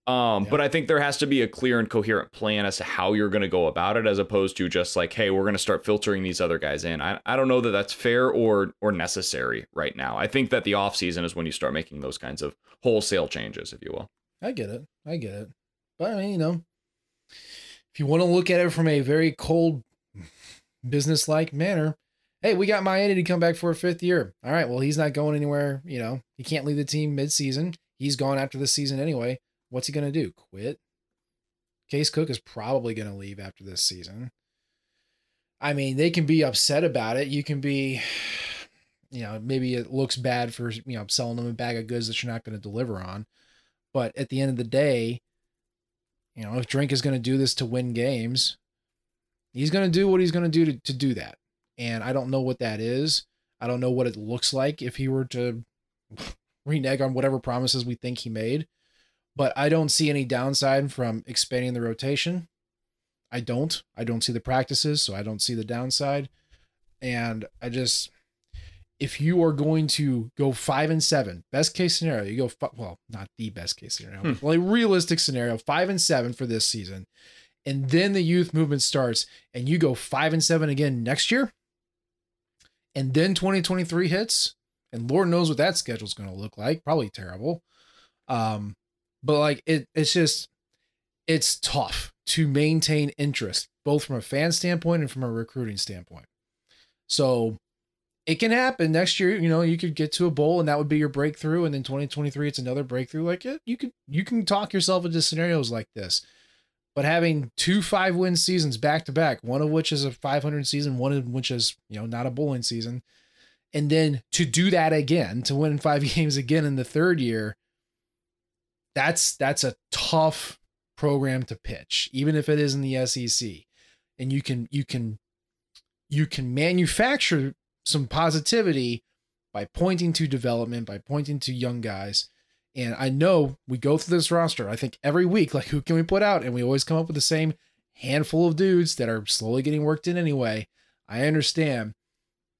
Um, Yeah. But I think there has to be a clear and coherent plan as to how you're going to go about it, as opposed to just like, hey, we're going to start filtering these other guys in. I, I don't know that that's fair or or necessary right now. I think that the offseason is when you start making those kinds of wholesale changes, if you will. I get it. I get it. But I mean, you know, if you want to look at it from a very cold, business-like manner, hey, we got Maietti to come back for a fifth year. All right, well, he's not going anywhere. You know, he can't leave the team mid-season. He's gone after the season anyway. What's he gonna do? Quit? Case Cook is probably gonna leave after this season. I mean, they can be upset about it. You can be, you know, maybe it looks bad for you know selling them a bag of goods that you're not going to deliver on. But at the end of the day, you know, if Drink is going to do this to win games, he's going to do what he's going to do to, to do that. And I don't know what that is. I don't know what it looks like if he were to renege on whatever promises we think he made. But I don't see any downside from expanding the rotation. I don't. I don't see the practices, so I don't see the downside. And I just, if you are going to go five and seven, best case scenario, you go fi- well, not the best case scenario, Hmm. but like realistic scenario, five and seven for this season, and then the youth movement starts, and you go five and seven again next year, and then 2023 hits, and Lord knows what that schedule's going to look like, probably terrible. Um, but like it, it's just, it's tough to maintain interest both from a fan standpoint and from a recruiting standpoint. So it can happen next year. You know, you could get to a bowl and that would be your breakthrough. And then 2023, it's another breakthrough. Like it, you could, you can talk yourself into scenarios like this. But having two five win seasons back to back, one of which is a 500 season, one of which is, you know, not a bowling season. And then to do that again, to win five games again in the third year, that's that's a tough program to pitch, even if it is in the SEC. And you can you can you can manufacture some positivity by pointing to development, by pointing to young guys. And I know we go through this roster. I think every week, like who can we put out? And we always come up with the same handful of dudes that are slowly getting worked in anyway. I understand,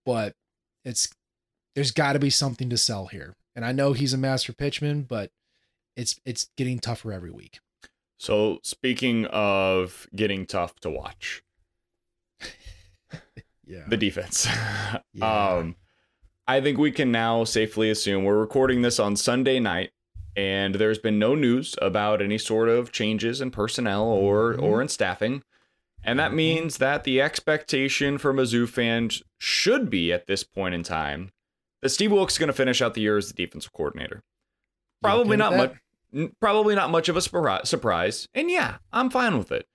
but it's there's got to be something to sell here. And I know he's a master pitchman, but it's it's getting tougher every week. So speaking of getting tough to watch, Yeah. the defense. Yeah. um, I think we can now safely assume we're recording this on Sunday night, and there's been no news about any sort of changes in personnel or Mhm. or in staffing, and that Mhm. means that the expectation for Mizzou fans should be at this point in time that Steve Wilks is going to finish out the year as the defensive coordinator. Probably not that? much. Probably not much of a surprise. And yeah, I'm fine with it.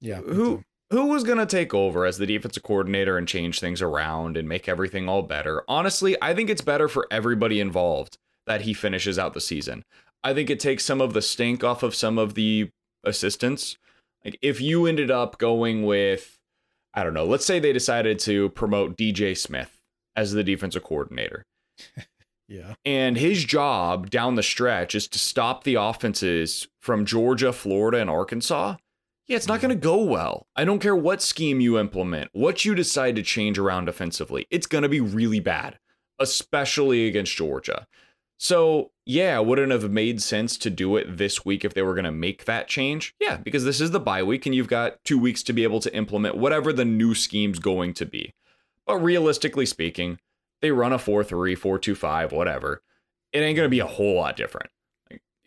Yeah. Who. Who was going to take over as the defensive coordinator and change things around and make everything all better? Honestly, I think it's better for everybody involved that he finishes out the season. I think it takes some of the stink off of some of the assistants. Like if you ended up going with I don't know, let's say they decided to promote DJ Smith as the defensive coordinator. Yeah. And his job down the stretch is to stop the offenses from Georgia, Florida, and Arkansas. Yeah, it's not going to go well. I don't care what scheme you implement, what you decide to change around offensively. It's going to be really bad, especially against Georgia. So, yeah, wouldn't have made sense to do it this week if they were going to make that change? Yeah, because this is the bye week and you've got two weeks to be able to implement whatever the new scheme's going to be. But realistically speaking, they run a 4 3, 4 2 5, whatever. It ain't going to be a whole lot different.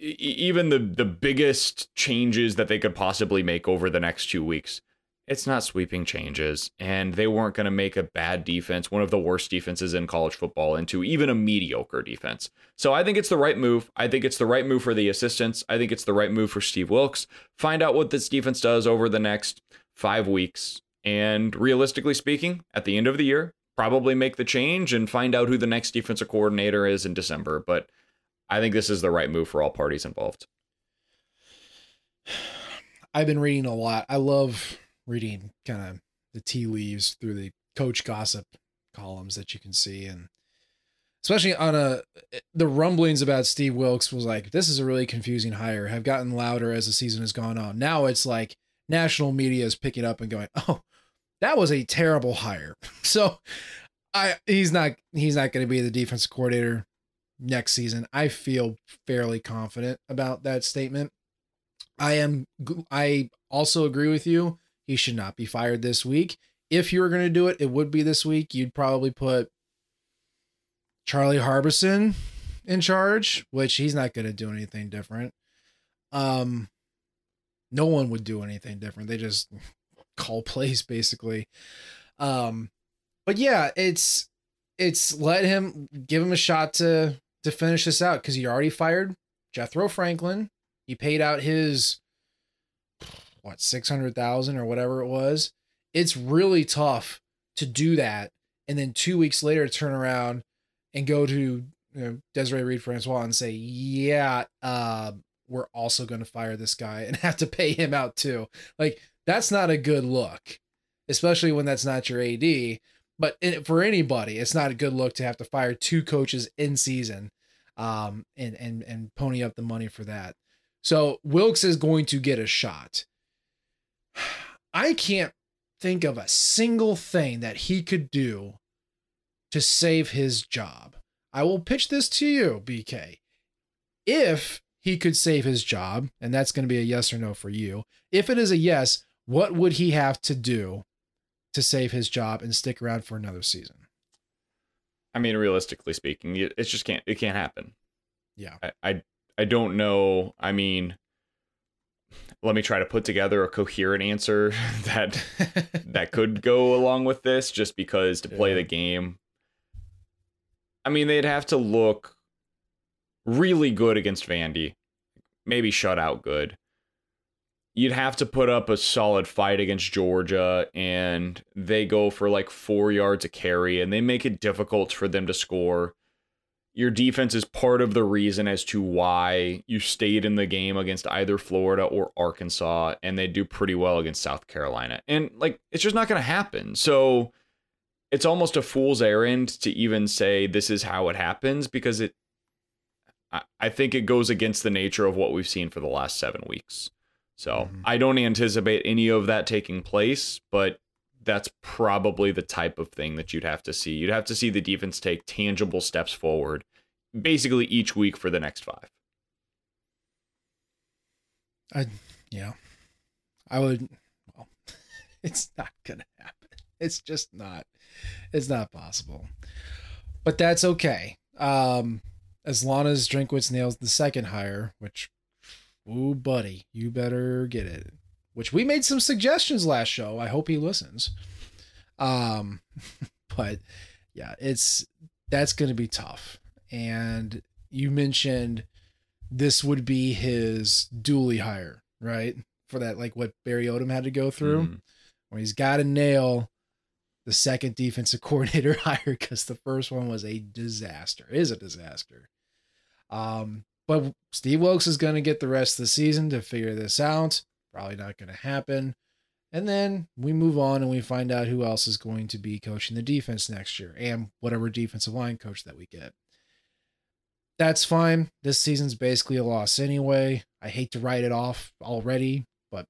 Even the, the biggest changes that they could possibly make over the next two weeks, it's not sweeping changes. And they weren't going to make a bad defense, one of the worst defenses in college football, into even a mediocre defense. So I think it's the right move. I think it's the right move for the assistants. I think it's the right move for Steve Wilks. Find out what this defense does over the next five weeks. And realistically speaking, at the end of the year, probably make the change and find out who the next defensive coordinator is in December. But I think this is the right move for all parties involved. I've been reading a lot. I love reading kind of the tea leaves through the coach gossip columns that you can see and especially on a eh, the rumblings about Steve Wilks was like this is a really confusing hire have gotten louder as the season has gone on. Now it's like national media is picking up and going, "Oh, that was a terrible hire." So I he's not he's not going to be the defensive coordinator next season. I feel fairly confident about that statement. I am I also agree with you. He should not be fired this week. If you were going to do it, it would be this week. You'd probably put Charlie Harbison in charge, which he's not going to do anything different. Um no one would do anything different. They just call plays basically. Um but yeah, it's it's let him give him a shot to to finish this out cuz he already fired Jethro Franklin. He paid out his what 600,000 or whatever it was. It's really tough to do that and then 2 weeks later turn around and go to you know, Desiree Reed Francois and say, "Yeah, uh, we're also going to fire this guy and have to pay him out too." Like that's not a good look, especially when that's not your AD. But for anybody, it's not a good look to have to fire two coaches in season, um, and and and pony up the money for that. So Wilks is going to get a shot. I can't think of a single thing that he could do to save his job. I will pitch this to you, BK. If he could save his job, and that's going to be a yes or no for you, if it is a yes, what would he have to do to save his job and stick around for another season? I mean, realistically speaking, it it just can't it can't happen. Yeah. I, I I don't know. I mean, let me try to put together a coherent answer that that could go along with this just because to play Yeah. the game I mean they'd have to look really good against Vandy maybe shut out good you'd have to put up a solid fight against Georgia and they go for like 4 yards a carry and they make it difficult for them to score your defense is part of the reason as to why you stayed in the game against either Florida or Arkansas, and they do pretty well against South Carolina. And like, it's just not going to happen. So it's almost a fool's errand to even say this is how it happens because it, I, I think it goes against the nature of what we've seen for the last seven weeks. So Mhm. I don't anticipate any of that taking place, but that's probably the type of thing that you'd have to see. You'd have to see the defense take tangible steps forward, basically each week for the next five. I yeah. I would well, it's not gonna happen. It's just not it's not possible. But that's okay. Um as long as Drinkwitz nails the second hire, which ooh buddy, you better get it. Which we made some suggestions last show. I hope he listens. Um but yeah, it's that's gonna be tough. And you mentioned this would be his dually hire, right? For that, like what Barry Odom had to go through, Mhm. where he's got to nail the second defensive coordinator hire because the first one was a disaster. Is a disaster. Um, but Steve Wilks is going to get the rest of the season to figure this out. Probably not going to happen. And then we move on and we find out who else is going to be coaching the defense next year and whatever defensive line coach that we get. That's fine. This season's basically a loss anyway. I hate to write it off already, but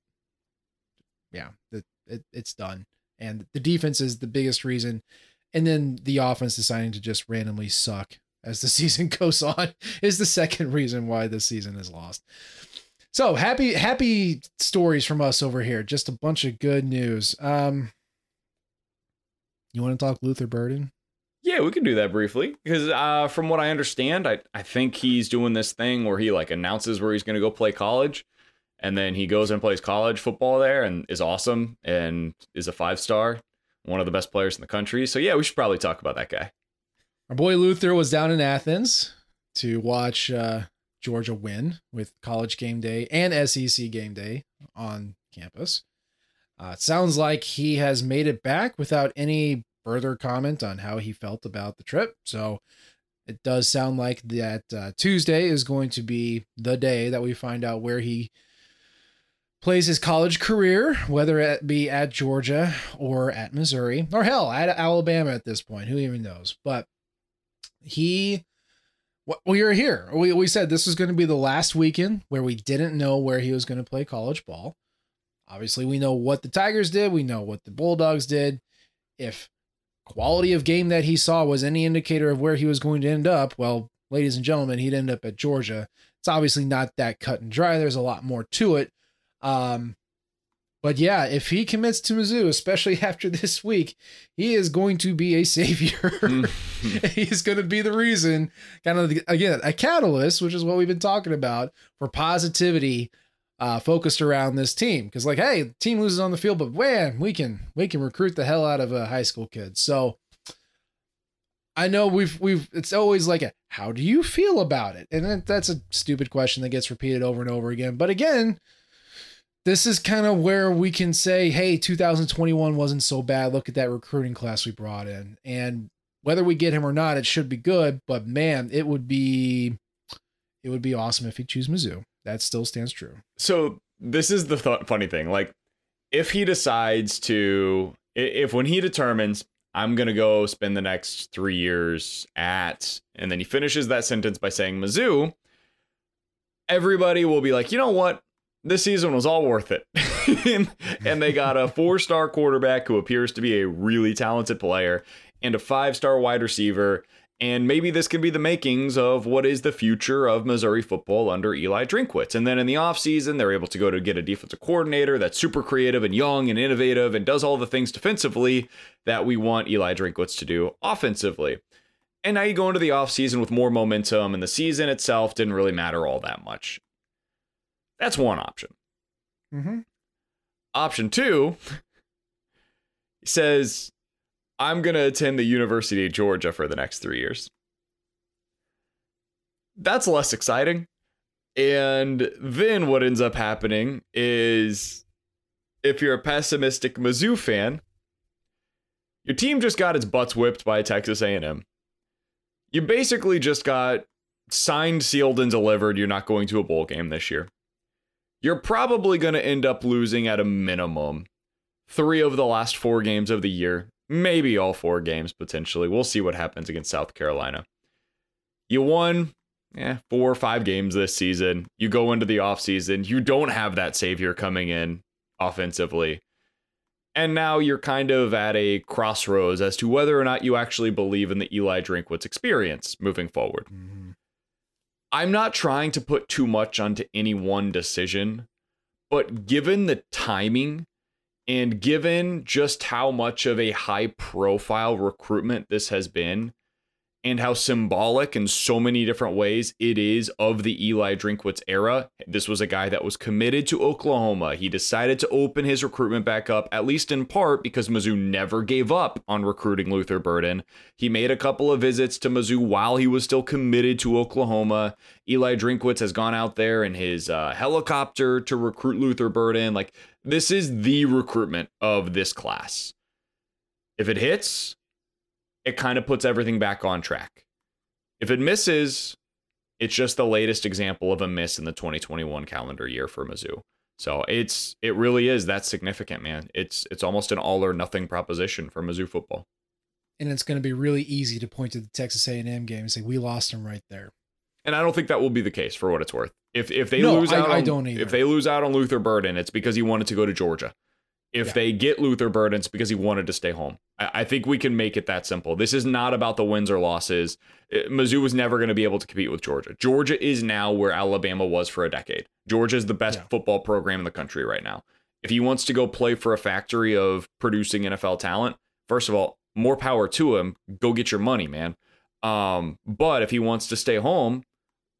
yeah, it, it, it's done. And the defense is the biggest reason. And then the offense deciding to just randomly suck as the season goes on is the second reason why this season is lost. So happy, happy stories from us over here. Just a bunch of good news. Um, you want to talk Luther Burden? Yeah, we can do that briefly because uh, from what I understand, I, I think he's doing this thing where he like announces where he's going to go play college, and then he goes and plays college football there and is awesome and is a five star, one of the best players in the country. So yeah, we should probably talk about that guy. Our boy Luther was down in Athens to watch uh, Georgia win with college game day and SEC game day on campus. Uh, it sounds like he has made it back without any further comment on how he felt about the trip. So it does sound like that uh, Tuesday is going to be the day that we find out where he plays his college career, whether it be at Georgia or at Missouri or hell at Alabama at this point. Who even knows? But he we are here. We, we said this was going to be the last weekend where we didn't know where he was going to play college ball. Obviously, we know what the Tigers did. We know what the Bulldogs did. If quality of game that he saw was any indicator of where he was going to end up, well, ladies and gentlemen, he'd end up at Georgia. It's obviously not that cut and dry. There's a lot more to it. Um, but yeah, if he commits to Mizzou, especially after this week, he is going to be a savior. He's going to be the reason, kind of again, a catalyst, which is what we've been talking about for positivity, uh, focused around this team. Because like, hey, team loses on the field, but man, we can we can recruit the hell out of a high school kid. So I know we've we've it's always like a how do you feel about it, and that's a stupid question that gets repeated over and over again. But again this is kind of where we can say, hey, 2021 wasn't so bad. Look at that recruiting class we brought in. And whether we get him or not, it should be good. But man, it would be it would be awesome if he choose Mizzou. That still stands true. So this is the th- funny thing. Like, if he decides to, if when he determines I'm gonna go spend the next three years at, and then he finishes that sentence by saying Mizzou, everybody will be like, you know what? This season was all worth it. and, and they got a four star quarterback who appears to be a really talented player and a five star wide receiver. And maybe this can be the makings of what is the future of Missouri football under Eli Drinkwitz. And then in the offseason, they're able to go to get a defensive coordinator that's super creative and young and innovative and does all the things defensively that we want Eli Drinkwitz to do offensively. And now you go into the offseason with more momentum, and the season itself didn't really matter all that much. That's one option. Mm-hmm. Option two says, I'm going to attend the University of Georgia for the next three years. That's less exciting. And then what ends up happening is if you're a pessimistic Mizzou fan, your team just got its butts whipped by Texas A&M. You basically just got signed, sealed, and delivered. You're not going to a bowl game this year you're probably going to end up losing at a minimum three of the last four games of the year, maybe all four games potentially. We'll see what happens against South Carolina. You won yeah, four or five games this season. You go into the offseason, you don't have that savior coming in offensively. And now you're kind of at a crossroads as to whether or not you actually believe in the Eli Drinkwitz experience moving forward. Mm-hmm. I'm not trying to put too much onto any one decision, but given the timing and given just how much of a high profile recruitment this has been, and how symbolic in so many different ways it is of the Eli Drinkwitz era. This was a guy that was committed to Oklahoma. He decided to open his recruitment back up, at least in part because Mizzou never gave up on recruiting Luther Burden. He made a couple of visits to Mizzou while he was still committed to Oklahoma. Eli Drinkwitz has gone out there in his uh, helicopter to recruit Luther Burden. Like, this is the recruitment of this class. If it hits, it kind of puts everything back on track. If it misses, it's just the latest example of a miss in the 2021 calendar year for Mizzou. So it's it really is that significant, man. It's it's almost an all or nothing proposition for Mizzou football. And it's going to be really easy to point to the Texas A&M game and say we lost them right there. And I don't think that will be the case for what it's worth. If if they No, lose I- out, I don't either. if they lose out on Luther Burden, it's because he wanted to go to Georgia. If Yeah. they get Luther Burden, it's because he wanted to stay home. I, I think we can make it that simple. This is not about the wins or losses. Uh, Mizzou was never going to be able to compete with Georgia. Georgia is now where Alabama was for a decade. Georgia is the best Yeah. football program in the country right now. If he wants to go play for a factory of producing NFL talent, first of all, more power to him. Go get your money, man. Um, but if he wants to stay home,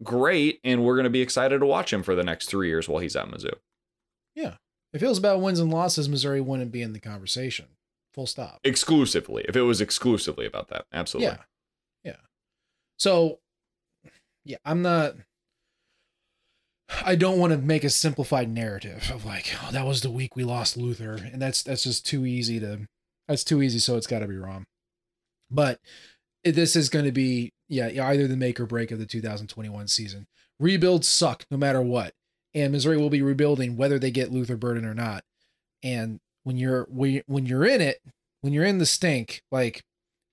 great, and we're going to be excited to watch him for the next three years while he's at Mizzou. Yeah. If it was about wins and losses, Missouri wouldn't be in the conversation. Full stop. Exclusively, if it was exclusively about that, absolutely. Yeah. Yeah. So, yeah, I'm not. I don't want to make a simplified narrative of like, oh, that was the week we lost Luther, and that's that's just too easy to. That's too easy, so it's got to be wrong. But this is going to be, yeah, either the make or break of the 2021 season. Rebuilds suck no matter what, and Missouri will be rebuilding whether they get Luther Burden or not. And when you're when you're in it, when you're in the stink, like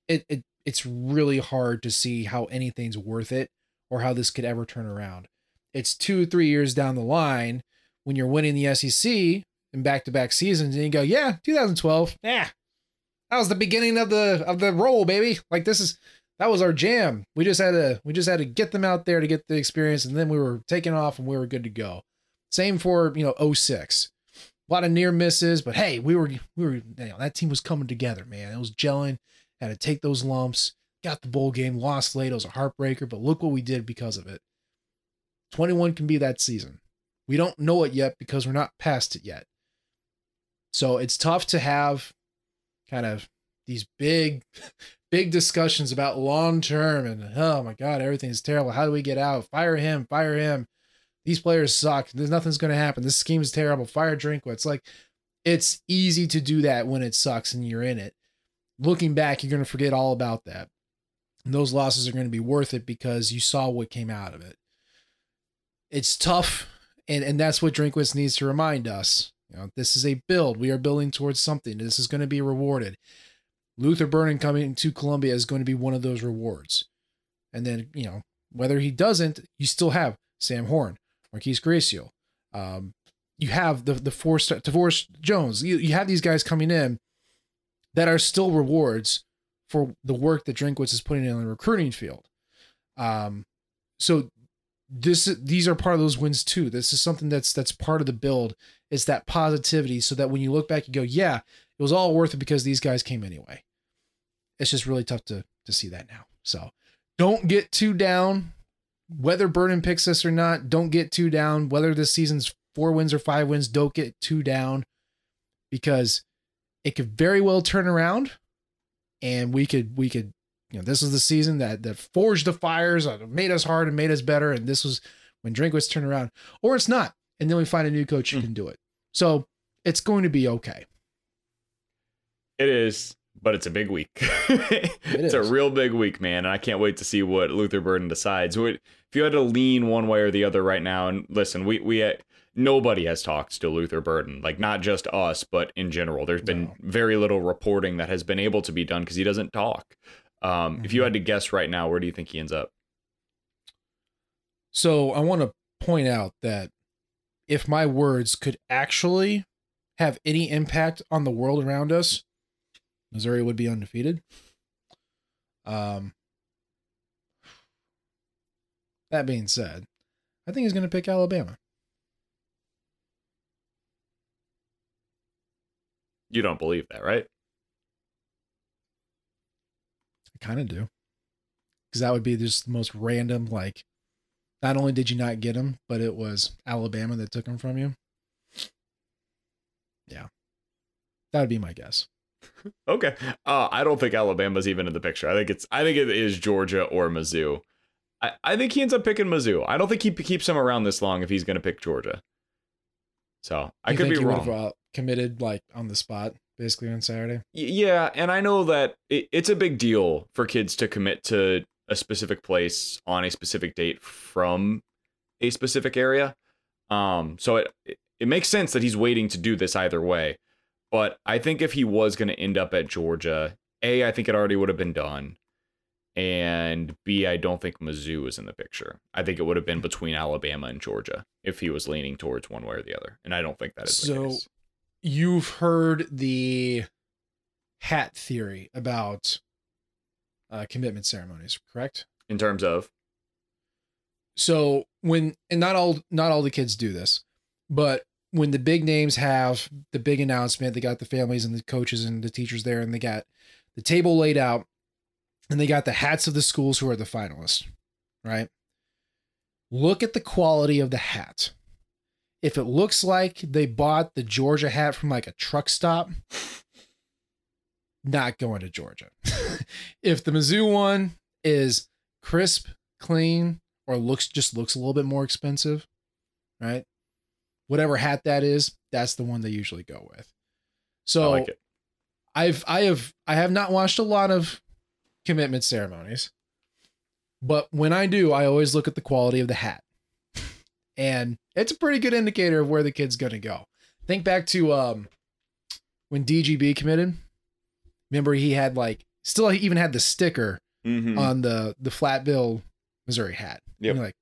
it, it it's really hard to see how anything's worth it or how this could ever turn around. It's two, three years down the line when you're winning the SEC in back to back seasons, and you go, yeah, 2012, yeah, that was the beginning of the of the roll, baby. Like this is that was our jam. We just had to we just had to get them out there to get the experience, and then we were taking off and we were good to go. Same for you know 06. A lot of near misses, but hey, we were we were you know, that team was coming together, man. It was gelling. Had to take those lumps. Got the bowl game, lost late. It was a heartbreaker, but look what we did because of it. 21 can be that season. We don't know it yet because we're not past it yet. So it's tough to have kind of these big, big discussions about long term and oh my God, everything's terrible. How do we get out? Fire him, fire him. These players suck. There's nothing's going to happen. This scheme is terrible. Fire Drinkwitz. Like it's easy to do that when it sucks and you're in it. Looking back, you're going to forget all about that. And those losses are going to be worth it because you saw what came out of it. It's tough, and, and that's what Drinkwitz needs to remind us. You know, this is a build. We are building towards something. This is going to be rewarded. Luther Burden coming to Columbia is going to be one of those rewards. And then, you know, whether he doesn't, you still have Sam Horn, Marquise Gracio. Um, you have the the four star Divorce Jones. You, you have these guys coming in that are still rewards for the work that Drinkwitz is putting in on the recruiting field. Um, so this these are part of those wins too. This is something that's that's part of the build. It's that positivity, so that when you look back, you go, "Yeah, it was all worth it because these guys came anyway." It's just really tough to to see that now. So don't get too down. Whether Burden picks us or not, don't get too down. Whether this season's four wins or five wins, don't get too down because it could very well turn around and we could we could you know this was the season that that forged the fires made us hard and made us better. And this was when Drinkwitz turned around or it's not. And then we find a new coach who mm. can do it. So it's going to be okay. It is, but it's a big week. it's a real big week, man, and I can't wait to see what Luther Burden decides. What- If you had to lean one way or the other right now, and listen, we we nobody has talked to Luther Burden, like not just us, but in general. There's been No. very little reporting that has been able to be done because he doesn't talk. Um, If you Mhm. had to guess right now, where do you think he ends up? so I want to point out that if my words could actually have any impact on the world around us Missouri would be undefeated um that being said I think he's going to pick Alabama You don't believe that, right? I kind of do because that would be just the most random. Like, not only did you not get him, but it was Alabama that took him from you. Yeah, that would be my guess. Okay. Uh, I don't think Alabama's even in the picture. I think it's I think it is Georgia or Mizzou. I, I think he ends up picking Mizzou. I don't think he p- keeps him around this long if he's going to pick Georgia. So I You could be wrong. uh, committed like on the spot, basically on Saturday. Yeah, and I know that it, it's a big deal for kids to commit to a specific place on a specific date from a specific area. Um, so it, it makes sense that he's waiting to do this either way. But I think if he was going to end up at Georgia, A, I think it already would have been done. And B, I don't think Mizzou is in the picture. I think it would have been between Alabama and Georgia if he was leaning towards one way or the other. And I don't think that is the So-. You've heard the hat theory about uh, commitment ceremonies, correct? In terms of So when and not all not all the kids do this, but when the big names have the big announcement, they got the families and the coaches and the teachers there, and they got the table laid out, and they got the hats of the schools who are the finalists, right? Look at the quality of the hat. If it looks like they bought the Georgia hat from like a truck stop, not going to Georgia. if the Mizzou one is crisp, clean, or looks just looks a little bit more expensive, right? Whatever hat that is, that's the one they usually go with. So I like. I've I have I have not watched a lot of commitment ceremonies, but when I do, I always look at the quality of the hat. And it's a pretty good indicator of where the kid's gonna go. Think back to um when DGB committed. Remember he had like still he even had the sticker Mhm. on the the flat bill Missouri hat. Yeah. Like,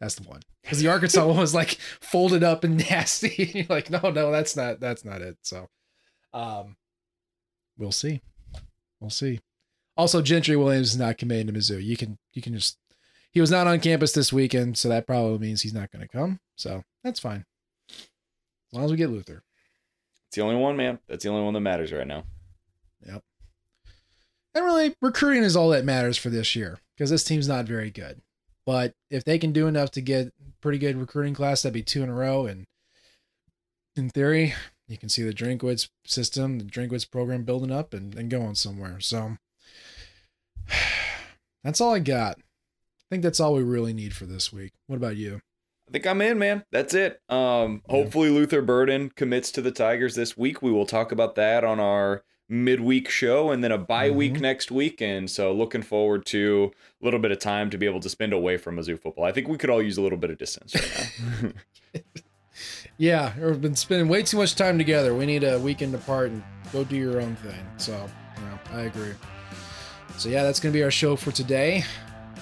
that's the one. Because the Arkansas one was like folded up and nasty. And you're like, no, no, that's not that's not it. So um we'll see. We'll see. Also, Gentry Williams is not committing to Mizzou. You can you can just he was not on campus this weekend, so that probably means he's not gonna come. So that's fine. As long as we get Luther. It's the only one, man. That's the only one that matters right now. Yep. And really, recruiting is all that matters for this year because this team's not very good. But if they can do enough to get pretty good recruiting class, that'd be two in a row. And in theory, you can see the Drinkwitz system, the Drinkwitz program building up and, and going somewhere. So that's all I got. I think that's all we really need for this week. What about you? I think I'm in, man. That's it. Um, hopefully Luther Burden commits to the Tigers this week. We will talk about that on our midweek show and then a bye week Mhm. next week. And so looking forward to a little bit of time to be able to spend away from Mizzou football. I think we could all use a little bit of distance right now. Yeah, we've been spending way too much time together. We need a weekend apart and go do your own thing. So, yeah, I agree. So, yeah, that's going to be our show for today.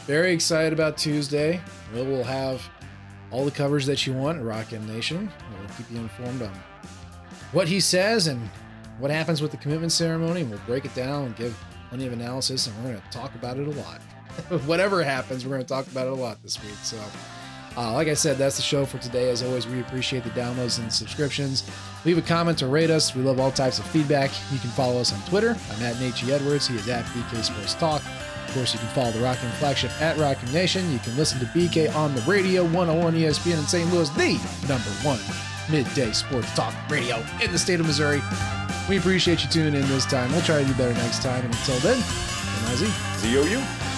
Very excited about Tuesday. We'll, we'll have all the coverage that you want at Rock M Nation. We'll keep you informed on what he says and what happens with the commitment ceremony. And we'll break it down and give plenty of analysis. And we're going to talk about it a lot. Whatever happens, we're going to talk about it a lot this week. So, uh, like I said, that's the show for today. As always, we appreciate the downloads and subscriptions. Leave a comment or rate us. We love all types of feedback. You can follow us on Twitter. I'm at Nate G. Edwards. He is at BK Sports Talk. Of course, you can follow the Rock M Flagship at Rock M Nation. You can listen to BK on the radio, 101 ESPN in St. Louis, the number one midday sports talk radio in the state of Missouri. We appreciate you tuning in this time. We'll try to do better next time. And until then, I'm. Z-O-U.